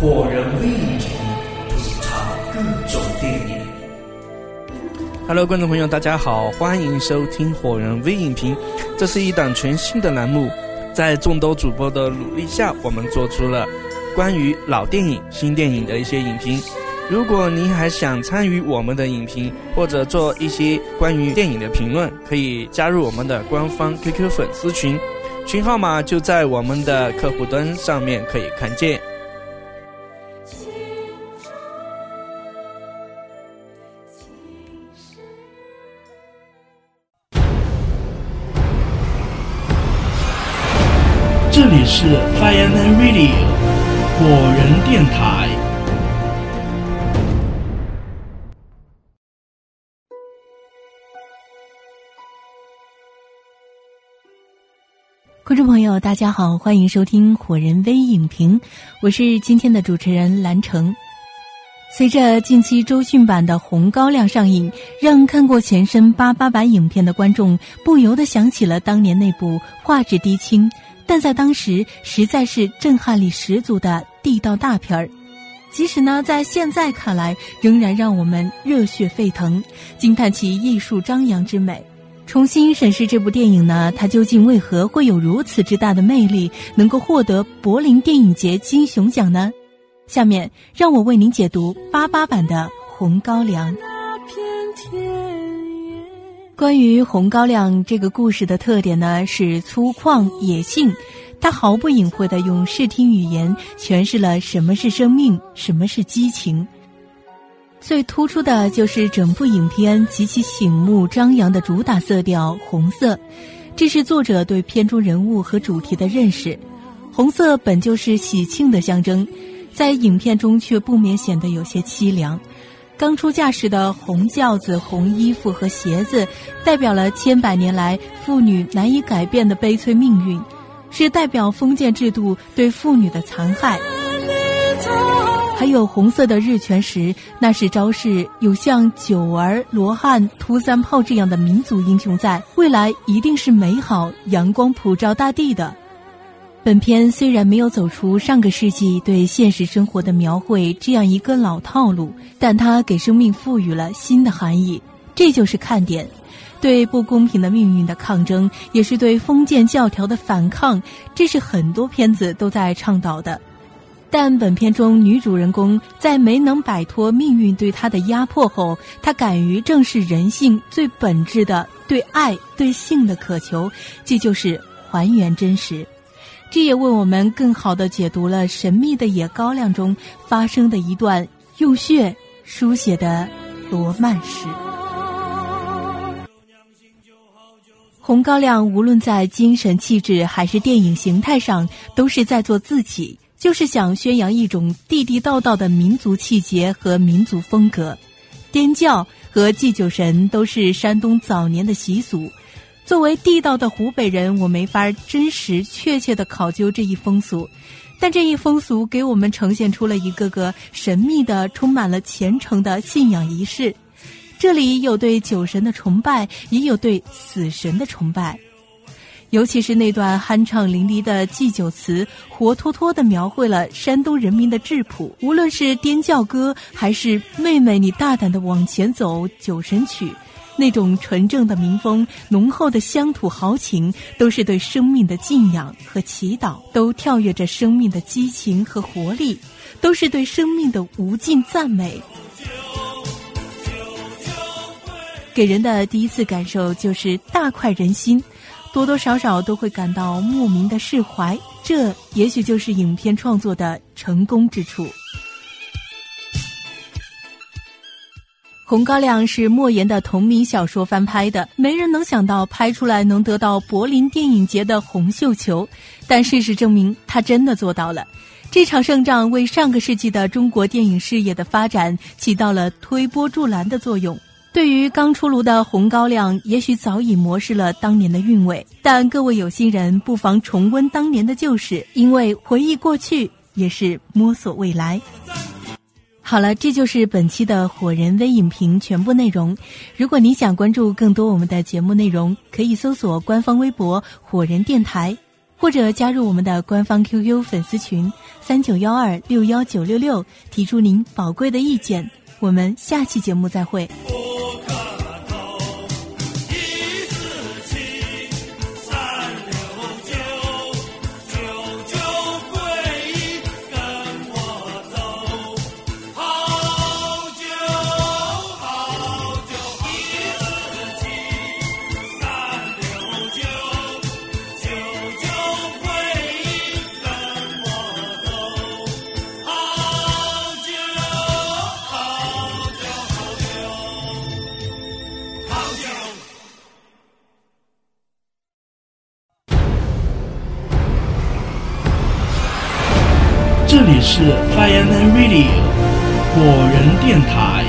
火人微影评，吐槽各种电影。Hello，观众朋友，大家好，欢迎收听火人微影评。这是一档全新的栏目，在众多主播的努力下，我们做出了关于老电影、新电影的一些影评。如果您还想参与我们的影评，或者做一些关于电影的评论，可以加入我们的官方 QQ 粉丝群，群号码就在我们的客户端上面可以看见。这里是 Fireman Radio 果仁电台。观众朋友，大家好，欢迎收听火人微影评，我是今天的主持人蓝城。随着近期周迅版的《红高粱》上映，让看过前身八八版影片的观众不由得想起了当年那部画质低清，但在当时实在是震撼力十足的地道大片儿。即使呢，在现在看来，仍然让我们热血沸腾，惊叹其艺术张扬之美。重新审视这部电影呢，它究竟为何会有如此之大的魅力，能够获得柏林电影节金熊奖呢？下面让我为您解读八八版的《红高粱》。关于《红高粱》这个故事的特点呢，是粗犷野性，它毫不隐晦的用视听语言诠释了什么是生命，什么是激情。最突出的就是整部影片极其醒目张扬的主打色调红色，这是作者对片中人物和主题的认识。红色本就是喜庆的象征，在影片中却不免显得有些凄凉。刚出嫁时的红轿子、红衣服和鞋子，代表了千百年来妇女难以改变的悲催命运，是代表封建制度对妇女的残害。还有红色的日全食，那是昭示有像九儿、罗汉、涂三炮这样的民族英雄在，未来一定是美好、阳光普照大地的。本片虽然没有走出上个世纪对现实生活的描绘这样一个老套路，但它给生命赋予了新的含义，这就是看点。对不公平的命运的抗争，也是对封建教条的反抗，这是很多片子都在倡导的。但本片中女主人公在没能摆脱命运对她的压迫后，她敢于正视人性最本质的对爱、对性的渴求，这就是还原真实。这也为我们更好的解读了《神秘的野高粱》中发生的一段用血书写的罗曼史。红高粱无论在精神气质还是电影形态上，都是在做自己。就是想宣扬一种地地道道的民族气节和民族风格，颠教和祭酒神都是山东早年的习俗。作为地道的湖北人，我没法真实确切的考究这一风俗，但这一风俗给我们呈现出了一个个神秘的、充满了虔诚的信仰仪式。这里有对酒神的崇拜，也有对死神的崇拜。尤其是那段酣畅淋漓的祭酒词，活脱脱地描绘了山东人民的质朴。无论是颠教歌，还是“妹妹你大胆地往前走”酒神曲，那种纯正的民风、浓厚的乡土豪情，都是对生命的敬仰和祈祷，都跳跃着生命的激情和活力，都是对生命的无尽赞美。给人的第一次感受就是大快人心。多多少少都会感到莫名的释怀，这也许就是影片创作的成功之处。《红高粱》是莫言的同名小说翻拍的，没人能想到拍出来能得到柏林电影节的红绣球，但事实证明他真的做到了。这场胜仗为上个世纪的中国电影事业的发展起到了推波助澜的作用。对于刚出炉的红高粱，也许早已磨蚀了当年的韵味，但各位有心人不妨重温当年的旧事，因为回忆过去也是摸索未来。好了，这就是本期的火人微影评全部内容。如果你想关注更多我们的节目内容，可以搜索官方微博“火人电台”，或者加入我们的官方 QQ 粉丝群三九幺二六幺九六六，提出您宝贵的意见。我们下期节目再会。这里是 Fireman Radio 果仁电台。